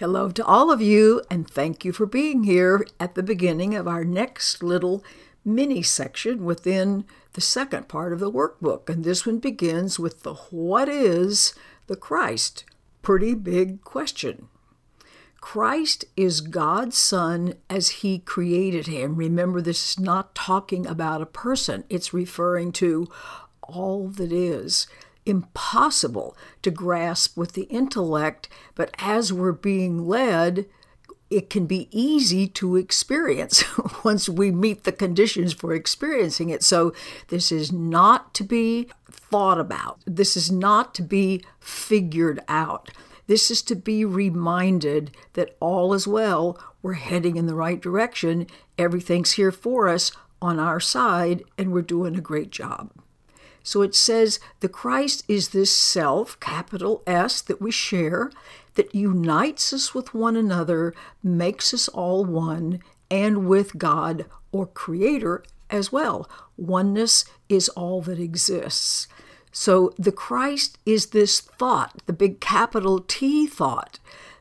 Hello to all of you, and thank you for being here at the beginning of our next little mini section within the second part of the workbook. And this one begins with the What is the Christ? Pretty big question. Christ is God's Son as He created Him. Remember, this is not talking about a person, it's referring to all that is impossible to grasp with the intellect, but as we're being led, it can be easy to experience once we meet the conditions for experiencing it. So, this is not to be thought about, this is not to be figured out. This is to be reminded that all is well, we're heading in the right direction, everything's here for us on our side, and we're doing a great job. So it says the Christ is this self, capital S, that we share, that unites us with one another, makes us all one, and with God or Creator as well. Oneness is all that exists. So the Christ is this thought, the big capital T thought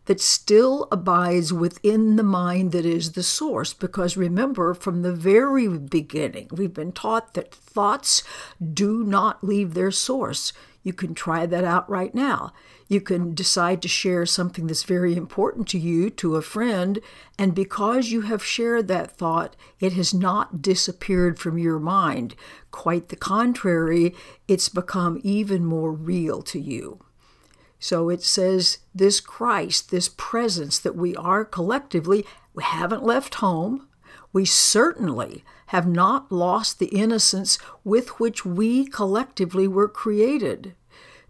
that still abides within the mind that is the source. Because remember, from the very beginning, we've been taught that thoughts do not leave their source. You can try that out right now. You can decide to share something that's very important to you to a friend, and because you have shared that thought, it has not disappeared from your mind. Quite the contrary, it's become even more real to you. So it says this Christ, this presence that we are collectively, we haven't left home. We certainly have not lost the innocence with which we collectively were created.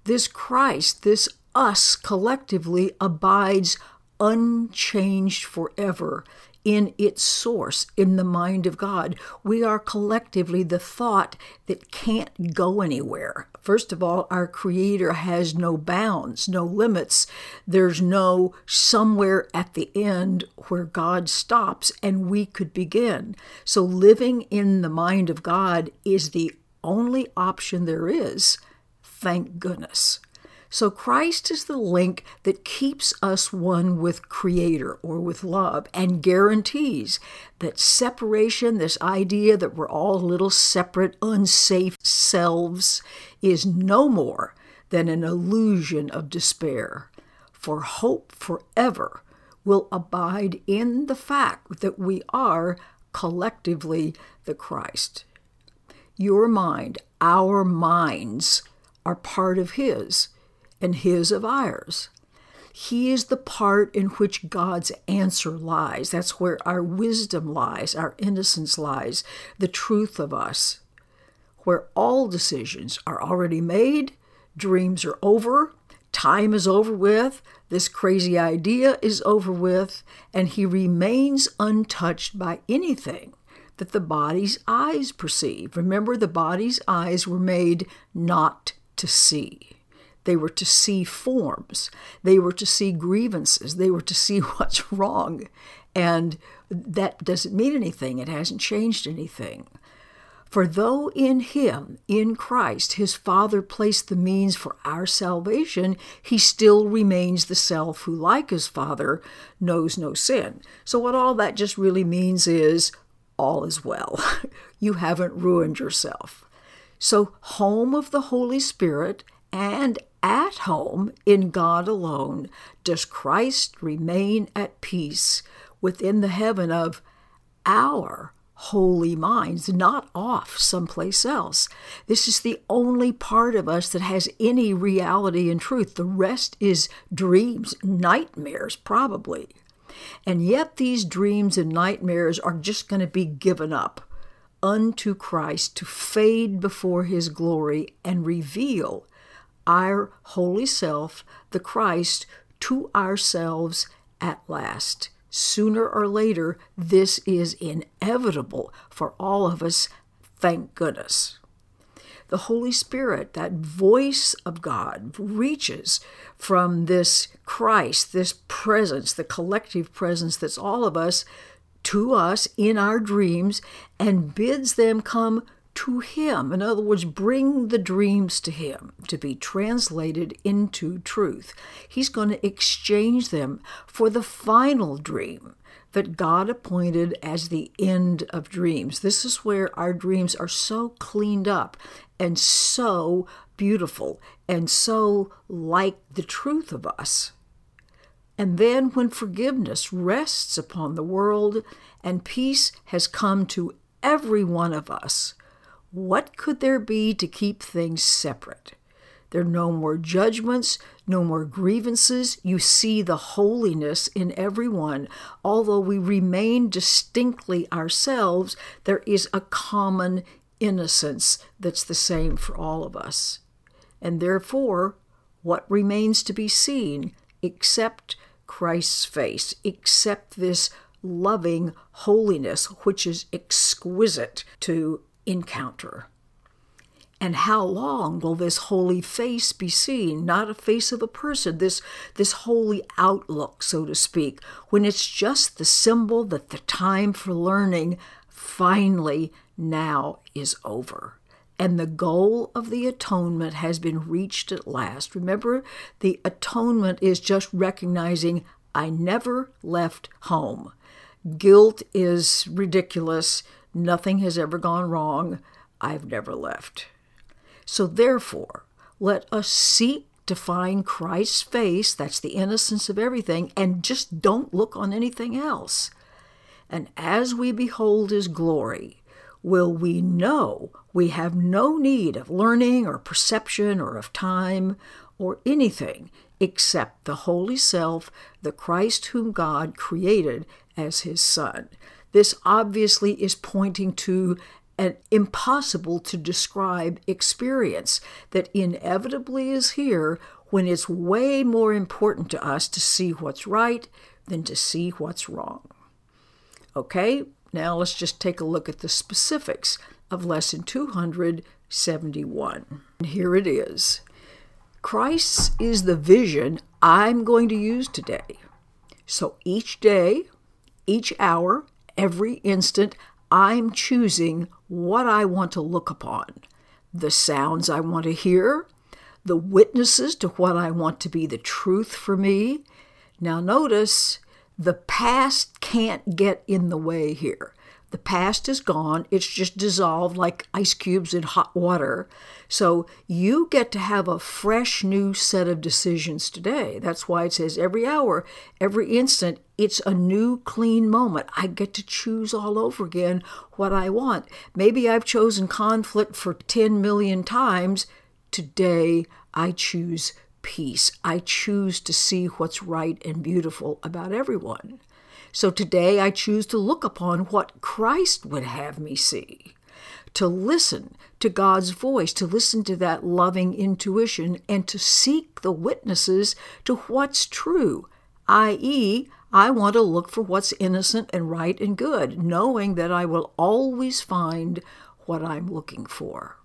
This Christ, this us collectively, abides unchanged forever in its source, in the mind of God. We are collectively the thought that can't go anywhere. First of all, our Creator has no bounds, no limits. There's no somewhere at the end where God stops and we could begin. So, living in the mind of God is the only option there is. Thank goodness. So Christ is the link that keeps us one with Creator or with love and guarantees that separation, this idea that we're all little separate, unsafe selves, is no more than an illusion of despair. For hope forever will abide in the fact that we are collectively the Christ. Your mind, our minds, are part of His and his of ours. He is the part in which God's answer lies. That's where our wisdom lies, our innocence lies, the truth of us, where all decisions are already made, dreams are over, time is over with, this crazy idea is over with, and he remains untouched by anything that the body's eyes perceive. Remember, the body's eyes were made not to see. They were to see forms. They were to see grievances. They were to see what's wrong. And that doesn't mean anything. It hasn't changed anything. For though in him, in Christ, his Father placed the means for our salvation, he still remains the self who, like his Father, knows no sin. So, what all that just really means is all is well. you haven't ruined yourself. So, home of the Holy Spirit and at home in God alone does Christ remain at peace within the heaven of our holy minds, not off someplace else. This is the only part of us that has any reality and truth. The rest is dreams, nightmares, probably. And yet, these dreams and nightmares are just going to be given up unto Christ to fade before his glory and reveal our holy self, the Christ, to ourselves at last. Sooner or later, this is inevitable for all of us, thank goodness. The Holy Spirit, that voice of God, reaches from this Christ, this presence, the collective presence that's all of us, to us in our dreams and bids them come to Him. In other words, bring the dreams to Him to be translated into truth. He's going to exchange them for the final dream that God appointed as the end of dreams. This is where our dreams are so cleaned up and so beautiful and so like the truth of us. And then, when forgiveness rests upon the world and peace has come to every one of us, what could there be to keep things separate? There are no more judgments, no more grievances. You see the holiness in everyone. Although we remain distinctly ourselves, there is a common innocence that's the same for all of us. And therefore, what remains to be seen except Christ's face, except this loving holiness, which is exquisite to encounter. And how long will this holy face be seen? Not a face of a person, this, this holy outlook, so to speak, when it's just the symbol that the time for learning finally now is over and the goal of the atonement has been reached at last. Remember, the atonement is just recognizing I never left home. Guilt is ridiculous. Nothing has ever gone wrong. I've never left. So, therefore, let us seek to find Christ's face, that's the innocence of everything, and just don't look on anything else. And as we behold his glory, will we know we have no need of learning or perception or of time or anything except the Holy Self, the Christ whom God created as his Son. This obviously is pointing to an impossible to describe experience that inevitably is here when it's way more important to us to see what's right than to see what's wrong. Okay, now let's just take a look at the specifics of Lesson 271. And here it is Christ is the vision I'm going to use today. So each day, each hour, every instant, I'm choosing what I want to look upon, the sounds I want to hear, the witnesses to what I want to be the truth for me. Now, notice the past can't get in the way here. The past is gone, it's just dissolved like ice cubes in hot water. So you get to have a fresh new set of decisions today. That's why it says every hour, every instant, it's a new clean moment. I get to choose all over again what I want. Maybe I've chosen conflict for 10 million times. Today, I choose peace. I choose to see what's right and beautiful about everyone. So today I choose to look upon what Christ would have me see, to listen to God's voice, to listen to that loving intuition, and to seek the witnesses to what's true, i.e., I want to look for what's innocent and right and good, knowing that I will always find what I'm looking for.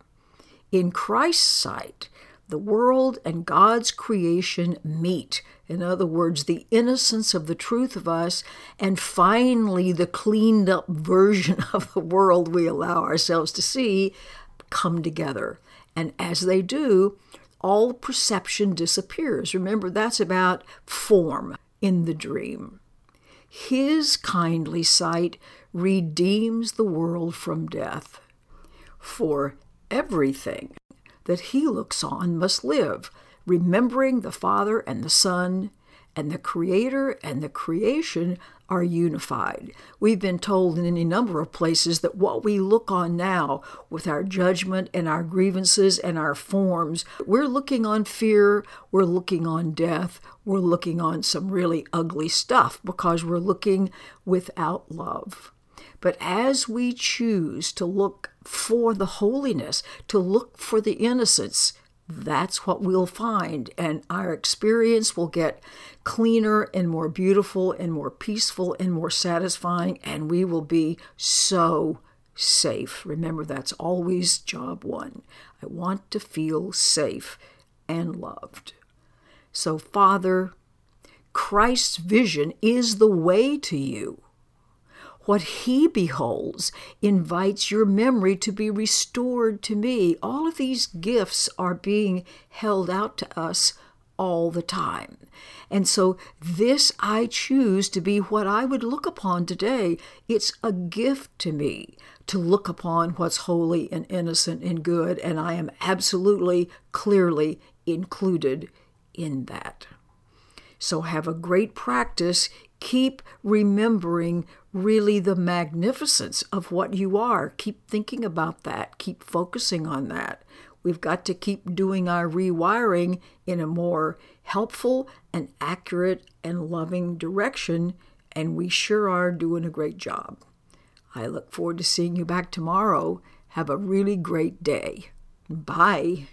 In Christ's sight, the world and God's creation meet. In other words, the innocence of the truth of us, and finally the cleaned up version of the world we allow ourselves to see come together. And as they do, all perception disappears. Remember, that's about form in the dream. His kindly sight redeems the world from death. For everything that he looks on must live, remembering the Father and the Son, and the Creator and the creation are unified. We've been told in any number of places that what we look on now with our judgment and our grievances and our forms, we're looking on fear, we're looking on death, we're looking on some really ugly stuff because we're looking without love. But as we choose to look for the holiness, to look for the innocence, that's what we'll find. And our experience will get cleaner and more beautiful and more peaceful and more satisfying, and we will be so safe. Remember, that's always job one. I want to feel safe and loved. So, Father, Christ's vision is the way to you. What he beholds invites your memory to be restored to me. All of these gifts are being held out to us all the time. And so, this I choose to be what I would look upon today. It's a gift to me to look upon what's holy and innocent and good, and I am absolutely, clearly included in that. So, have a great practice. Keep remembering really the magnificence of what you are. Keep thinking about that. Keep focusing on that. We've got to keep doing our rewiring in a more helpful and accurate and loving direction, and we sure are doing a great job. I look forward to seeing you back tomorrow. Have a really great day. Bye.